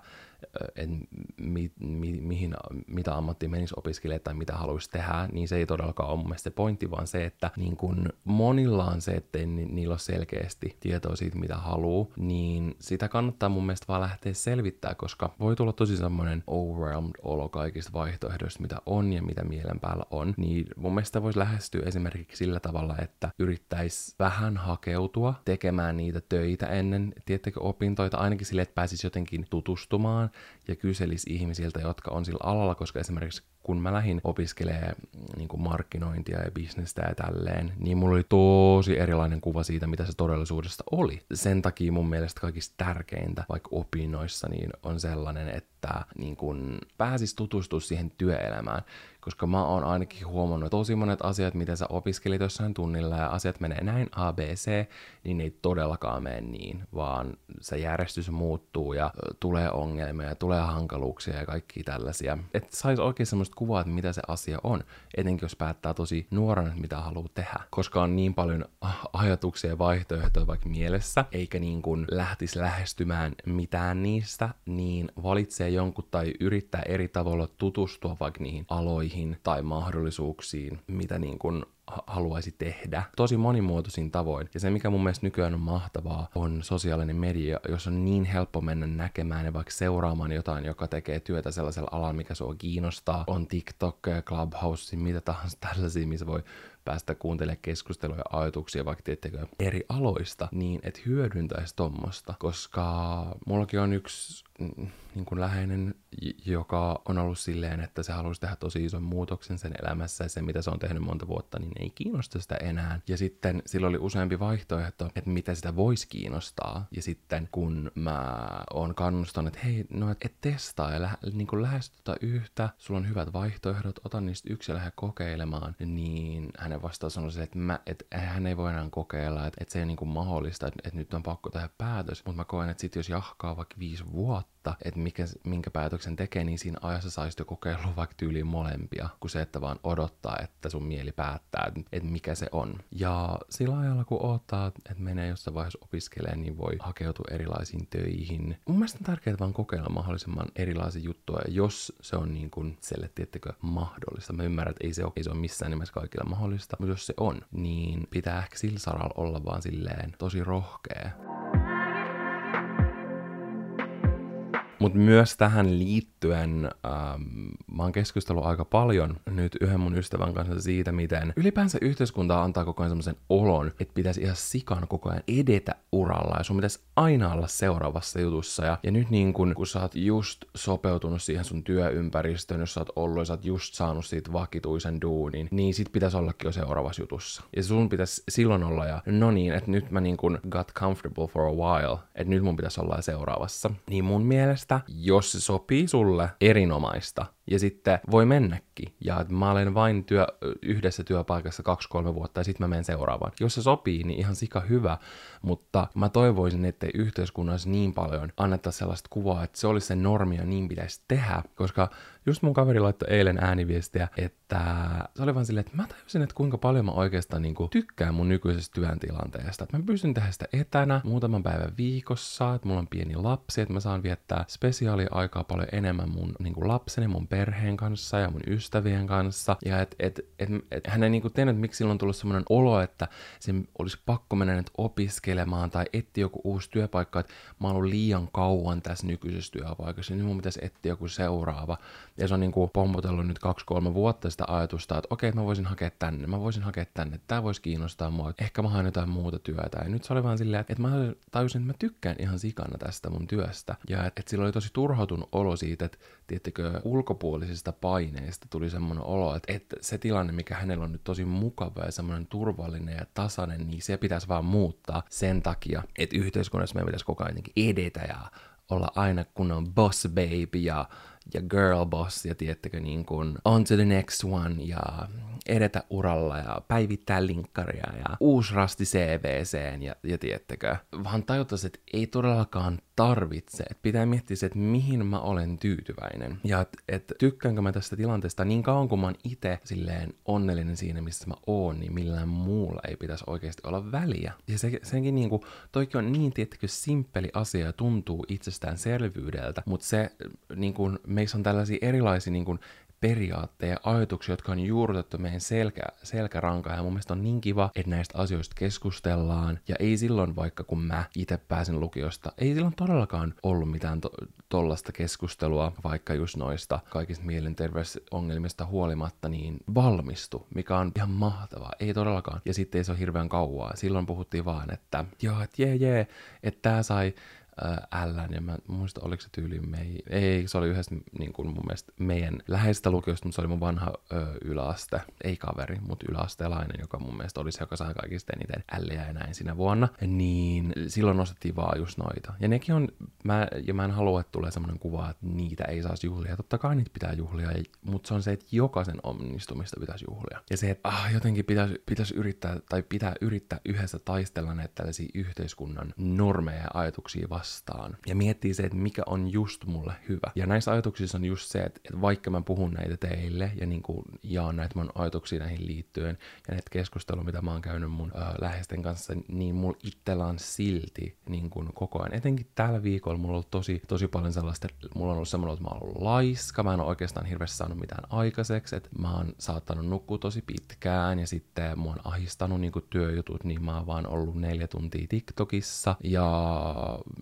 et mi, mi, mihin, mitä ammattiin menisi opiskelemaan tai mitä haluaisi tehdä, niin se ei todellakaan ole mun mielestä se pointti, vaan se, että niin kun monilla on se, että ni, niillä ole selkeästi tietoa siitä, mitä haluaa, niin sitä kannattaa mun mielestä vaan lähteä selvittää, koska voi tulla tosi semmoinen overwhelmed olo kaikista vaihtoehdoista, mitä on ja mitä mielen päällä on, niin mun mielestä voisi lähestyä esimerkiksi sillä tavalla, että yrittäisi vähän hakeutua tekemään niitä töitä ennen, tiettekö, opintoita, ainakin sille, että pääsisi jotenkin tutustumaan ja kyselisi ihmisiltä, jotka on sillä alalla, koska esimerkiksi kun mä lähdin opiskelemaan niin kuin markkinointia ja bisnestä ja tälleen, niin mulla oli tosi erilainen kuva siitä, mitä se todellisuudesta oli. Sen takia mun mielestä kaikista tärkeintä, vaikka opinnoissa, niin on sellainen, että niin kun pääsis tutustua siihen työelämään, koska mä oon ainakin huomannut, tosi monet asiat, mitä sä opiskelit jossain tunnilla ja asiat menee näin A, B, C, niin ei todellakaan mene niin, vaan se järjestys muuttuu ja tulee ongelmia ja tulee hankaluuksia ja kaikki tällaisia. Että sais oikein semmoista kuvaa, että mitä se asia on, etenkin jos päättää tosi nuorena, mitä haluaa tehdä, koska on niin paljon [laughs] ajatuksia ja vaihtoehtoja vaikka mielessä, eikä niin kuin lähtisi lähestymään mitään niistä, niin valitsee jonkun tai yrittää eri tavalla tutustua vaikka niihin aloihin tai mahdollisuuksiin, mitä niin kuin haluaisi tehdä tosi monimuotoisin tavoin. Ja se, mikä mun mielestä nykyään on mahtavaa, on sosiaalinen media, jos on niin helppo mennä näkemään ja vaikka seuraamaan jotain, joka tekee työtä sellaisella alalla, mikä sua kiinnostaa. On TikTok, Clubhouse, mitä tahansa tällaisia, missä voi päästä kuuntelemaan keskusteluja ja ajatuksia vaikka tiettekö eri aloista, niin että hyödyntäisi tommosta, koska mullakin on yksi mm, niin kuin läheinen, joka on ollut silleen, että se haluaisi tehdä tosi ison muutoksen sen elämässä ja se, mitä se on tehnyt monta vuotta, niin ei kiinnosta sitä enää. Ja sitten sillä oli useampi vaihtoehto, että mitä sitä voisi kiinnostaa. Ja sitten kun mä oon kannustanut, että hei, no et, et testaa ja lä- niin kuin lähestytä yhtä, sulla on hyvät vaihtoehdot, ota niistä yksi ja lähde kokeilemaan, niin hänen vastaus on se, että, mä, että hän ei voi enää kokeilla, että, että se ei ole niin kuin mahdollista, että, että nyt on pakko tehdä päätös. Mutta mä koen, että sit jos jahkaa vaikka viisi vuotta, että, että mikä, minkä päätöksen tekee, niin siinä ajassa saisi jo kokeilla vaikka tyyliin molempia, kuin se, että vaan odottaa, että sun mieli päättää, että, mikä se on. Ja sillä ajalla, kun odottaa, että menee jossain vaiheessa opiskelemaan, niin voi hakeutua erilaisiin töihin. Mun mielestä on tärkeää vaan kokeilla mahdollisimman erilaisia juttuja, jos se on niin kuin selle, tiettekö, mahdollista. Mä ymmärrän, että ei se ole, ei se ole missään nimessä kaikilla mahdollista, mutta jos se on, niin pitää ehkä sillä saralla olla vaan silleen tosi rohkea. Mutta myös tähän liittyen ähm, mä oon keskustellut aika paljon nyt yhden mun ystävän kanssa siitä, miten ylipäänsä yhteiskunta antaa koko ajan semmoisen olon, että pitäisi ihan sikan koko ajan edetä uralla ja sun pitäisi aina olla seuraavassa jutussa. Ja, ja nyt niin kun, kun sä oot just sopeutunut siihen sun työympäristöön, jos sä oot ollut ja sä oot just saanut siitä vakituisen duunin, niin sit pitäisi ollakin jo seuraavassa jutussa. Ja sun pitäisi silloin olla ja no niin, että nyt mä niin kun got comfortable for a while, että nyt mun pitäisi olla seuraavassa. Niin mun mielestä, jos se sopii sulle erinomaista, ja sitten voi mennäkin. Ja mä olen vain työ, yhdessä työpaikassa kaksi-kolme vuotta ja sitten mä menen seuraavaan. Jos se sopii, niin ihan sika hyvä, mutta mä toivoisin, että yhteiskunnassa niin paljon anneta sellaista kuvaa, että se olisi se normi ja niin pitäisi tehdä, koska just mun kaveri laittoi eilen ääniviestiä, että se oli vaan silleen, että mä tajusin, että kuinka paljon mä oikeastaan niinku tykkään mun nykyisestä työntilanteesta. Että mä pystyn tehdä sitä etänä muutaman päivän viikossa, että mulla on pieni lapsi, että mä saan viettää spesiaaliaikaa paljon enemmän mun niinku lapseni, mun perheen kanssa ja mun ystävien kanssa. Ja et, et, et, et hän ei niinku tiennyt, että miksi silloin on tullut semmoinen olo, että se olisi pakko mennä nyt opiskelemaan tai etsiä joku uusi työpaikka, että mä oon ollut liian kauan tässä nykyisessä työpaikassa, niin mun pitäisi etsiä joku seuraava. Ja se on niinku pompotellut nyt kaksi-kolme vuotta sitä ajatusta, että okei, mä voisin hakea tänne, mä voisin hakea tänne, tää voisi kiinnostaa mua, ehkä mä haen jotain muuta työtä. Ja nyt se oli vaan silleen, että, mä tajusin, että mä tykkään ihan sikana tästä mun työstä. Ja että, että sillä oli tosi turhautunut olo siitä, että tiettekö, ulkopuolisista paineista tuli semmoinen olo, että, että se tilanne, mikä hänellä on nyt tosi mukava ja semmoinen turvallinen ja tasainen, niin se pitäisi vaan muuttaa sen takia, että yhteiskunnassa meidän pitäisi koko ajan edetä ja olla aina kunnon boss baby ja ja girl boss ja tiettäkö niin kuin on to the next one ja edetä uralla ja päivittää linkkaria ja uusi rasti CVCen ja, ja tiettäkö. Vaan tajuttaisi, että ei todellakaan tarvitse. Että pitää miettiä se, että mihin mä olen tyytyväinen. Ja että et, tykkäänkö mä tästä tilanteesta niin kauan kuin mä oon itse silleen onnellinen siinä, missä mä oon, niin millään muulla ei pitäisi oikeasti olla väliä. Ja se, senkin niinku, toikin on niin tiettäkö simppeli asia ja tuntuu itsestäänselvyydeltä, mutta se niin kuin, meissä on tällaisia erilaisia niin kuin, periaatteja ja ajatuksia, jotka on juurrutettu meidän selkä, selkärankaan. Ja mun mielestä on niin kiva, että näistä asioista keskustellaan. Ja ei silloin, vaikka kun mä itse pääsin lukiosta, ei silloin todellakaan ollut mitään to- tollasta keskustelua, vaikka just noista kaikista mielenterveysongelmista huolimatta, niin valmistu, mikä on ihan mahtavaa. Ei todellakaan. Ja sitten ei se ole hirveän kauaa. Silloin puhuttiin vaan, että joo, että jee, jee, että tää sai Ällän, ja mä muista, oliko se tyyli mei... Ei, se oli yhdessä niin kuin mun mielestä meidän läheistä lukiosta, mutta se oli mun vanha ö, yläaste, ei kaveri, mutta yläasteelainen, joka mun mielestä oli se, joka sai kaikista eniten älliä ja näin siinä vuonna, niin silloin nostettiin vaan just noita. Ja nekin on, mä, ja mä en halua, että tulee semmoinen kuva, että niitä ei saisi juhlia. Totta kai niitä pitää juhlia, mutta se on se, että jokaisen onnistumista pitäisi juhlia. Ja se, että ah, jotenkin pitäisi, pitäisi yrittää, tai pitää yrittää yhdessä taistella näitä tällaisia yhteiskunnan normeja ja ajatuksia vastaan vastaan ja miettii se, että mikä on just mulle hyvä. Ja näissä ajatuksissa on just se, että, että vaikka mä puhun näitä teille ja niin kuin jaan näitä mun ajatuksia näihin liittyen ja näitä keskusteluja, mitä mä oon käynyt mun äh, läheisten kanssa, niin mulla itsellä on silti niin kuin koko ajan. Etenkin tällä viikolla mulla on ollut tosi, tosi paljon sellaista, mulla on ollut semmoinen, että mä oon ollut laiska, mä en ole oikeastaan hirveästi saanut mitään aikaiseksi, että mä oon saattanut nukkua tosi pitkään ja sitten mua on ahistanut niin kuin työjutut, niin mä oon vaan ollut neljä tuntia TikTokissa ja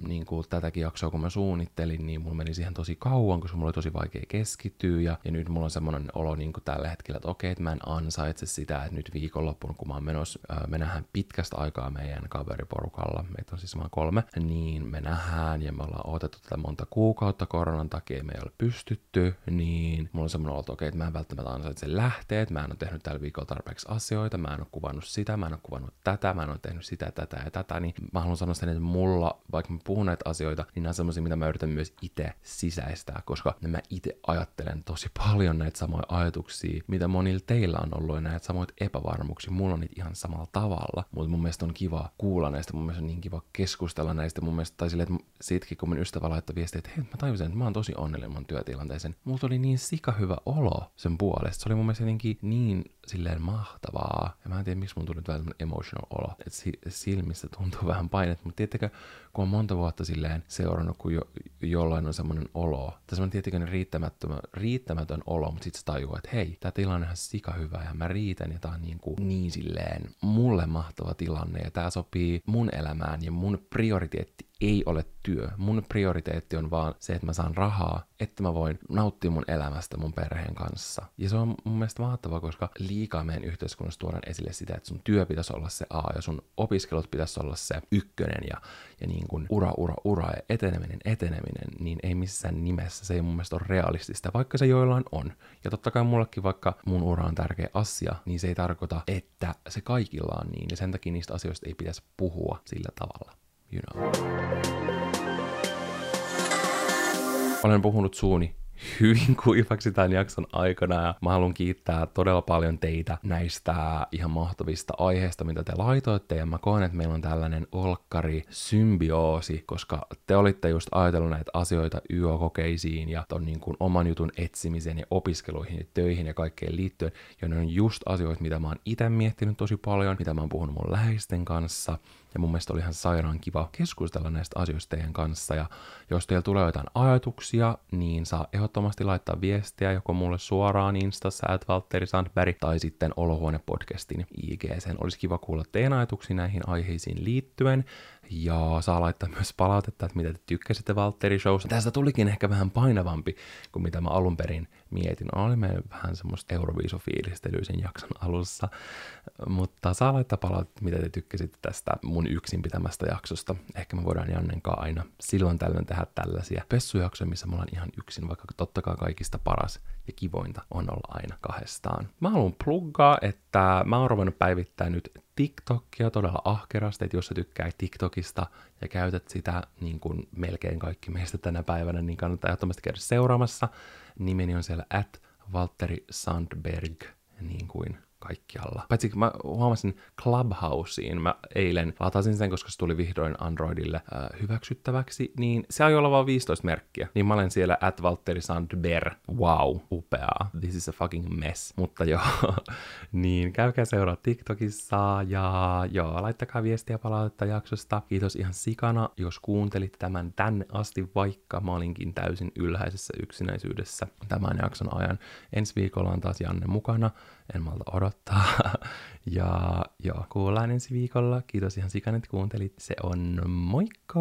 niin kuin tätäkin jaksoa kun mä suunnittelin, niin mulla meni siihen tosi kauan, koska mulla oli tosi vaikea keskittyä ja, ja nyt mulla on semmoinen olo niin kuin tällä hetkellä, että okei, että mä en ansaitse sitä, että nyt viikonloppuun, kun mä oon menossa, me nähdään pitkästä aikaa meidän kaveriporukalla, meitä on siis vaan kolme, niin me nähdään ja me ollaan odotettu tätä monta kuukautta koronan takia, me ei ole pystytty, niin mulla on semmoinen olo, että okei, että mä en välttämättä ansaitse lähteä, että mä en ole tehnyt tällä viikolla tarpeeksi asioita, mä en ole kuvannut sitä, mä en ole kuvannut tätä, mä en ole tehnyt sitä, tätä ja tätä, niin mä haluan sanoa sen, että mulla, vaikka mä puhun puhun näitä asioita, niin nämä on semmoisia, mitä mä yritän myös itse sisäistää, koska mä itse ajattelen tosi paljon näitä samoja ajatuksia, mitä monilla teillä on ollut ja näitä samoja epävarmuuksia. Mulla on niitä ihan samalla tavalla, mutta mun mielestä on kiva kuulla näistä, mun mielestä on niin kiva keskustella näistä. Mun mielestä, tai silleen, että sitkin kun mun ystävä laittoi viestiä, että hei, mä tajusin, että mä oon tosi onnellinen mun työtilanteeseen. Mulla oli niin sika hyvä olo sen puolesta. Se oli mun mielestä jotenkin niin silleen mahtavaa. Ja mä en tiedä, miksi mun tuli nyt vähän emotional olo. Että si- silmissä tuntuu vähän painet. Mutta tiettäkö, kun on monta vuotta silleen seurannut, kun jo, jollain on semmoinen olo. Tai semmoinen tietenkin riittämätön, riittämätön olo, mutta sitten sä tajuu, että hei, tää tilanne on sika hyvä ja mä riitän ja tää on niin, kuin, niin silleen mulle mahtava tilanne ja tää sopii mun elämään ja mun prioriteetti ei ole työ. Mun prioriteetti on vaan se, että mä saan rahaa, että mä voin nauttia mun elämästä mun perheen kanssa. Ja se on mun mielestä mahtavaa, koska liikaa meidän yhteiskunnassa tuodaan esille sitä, että sun työ pitäisi olla se A ja sun opiskelut pitäisi olla se ykkönen ja, ja niin kuin ura, ura, ura ja eteneminen, eteneminen, niin ei missään nimessä. Se ei mun mielestä ole realistista, vaikka se joillain on. Ja totta kai mullekin, vaikka mun ura on tärkeä asia, niin se ei tarkoita, että se kaikilla on niin. Ja sen takia niistä asioista ei pitäisi puhua sillä tavalla you know. Olen puhunut suuni hyvin [laughs] kuivaksi tämän jakson aikana ja mä haluan kiittää todella paljon teitä näistä ihan mahtavista aiheista, mitä te laitoitte. Ja mä koen, että meillä on tällainen olkkari symbioosi, koska te olitte just ajatellut näitä asioita YO-kokeisiin ja ton niin kuin oman jutun etsimiseen ja opiskeluihin ja töihin ja kaikkeen liittyen, ja ne on just asioita, mitä mä oon itse miettinyt tosi paljon, mitä mä oon puhunut mun läheisten kanssa, ja mun mielestä oli ihan sairaan kiva keskustella näistä asioista teidän kanssa. Ja jos teillä tulee jotain ajatuksia, niin saa ehdottomasti laittaa viestiä joko mulle suoraan Instassa, at Valtteri Sandberg, tai sitten Olohuone-podcastin IG. Sen olisi kiva kuulla teidän ajatuksia näihin aiheisiin liittyen. Ja saa laittaa myös palautetta, että mitä te tykkäsitte Valtteri Showsta. Tästä tulikin ehkä vähän painavampi kuin mitä mä alun perin mietin. Oli meillä vähän semmoista Euroviisofiilistelyä sen jakson alussa. Mutta saa laittaa palautetta, mitä te tykkäsitte tästä mun yksin pitämästä jaksosta. Ehkä me voidaan Jannenkaan aina silloin tällöin tehdä tällaisia pessujaksoja, missä me ollaan ihan yksin, vaikka totta kai kaikista paras ja kivointa on olla aina kahdestaan. Mä haluan pluggaa, että mä oon ruvennut päivittää nyt TikTokia todella ahkerasti, että jos sä tykkää TikTokista ja käytät sitä niin kuin melkein kaikki meistä tänä päivänä, niin kannattaa ehdottomasti käydä seuraamassa. Nimeni on siellä at Valtteri Sandberg, niin kuin kaikkialla. Paitsi mä huomasin Clubhouseen, mä eilen latasin sen, koska se tuli vihdoin Androidille äh, hyväksyttäväksi, niin se ajoi olla vain 15 merkkiä. Niin mä olen siellä at Valtteri Sandberg. Wow, upeaa. This is a fucking mess. Mutta [laughs] joo, niin käykää seuraa TikTokissa ja joo, laittakaa viestiä palautetta jaksosta. Kiitos ihan sikana, jos kuuntelit tämän tänne asti, vaikka mä olinkin täysin ylhäisessä yksinäisyydessä tämän jakson ajan. Ensi viikolla on taas Janne mukana en malta odottaa. [laughs] ja joo, kuullaan ensi viikolla. Kiitos ihan sikan, että kuuntelit. Se on moikka!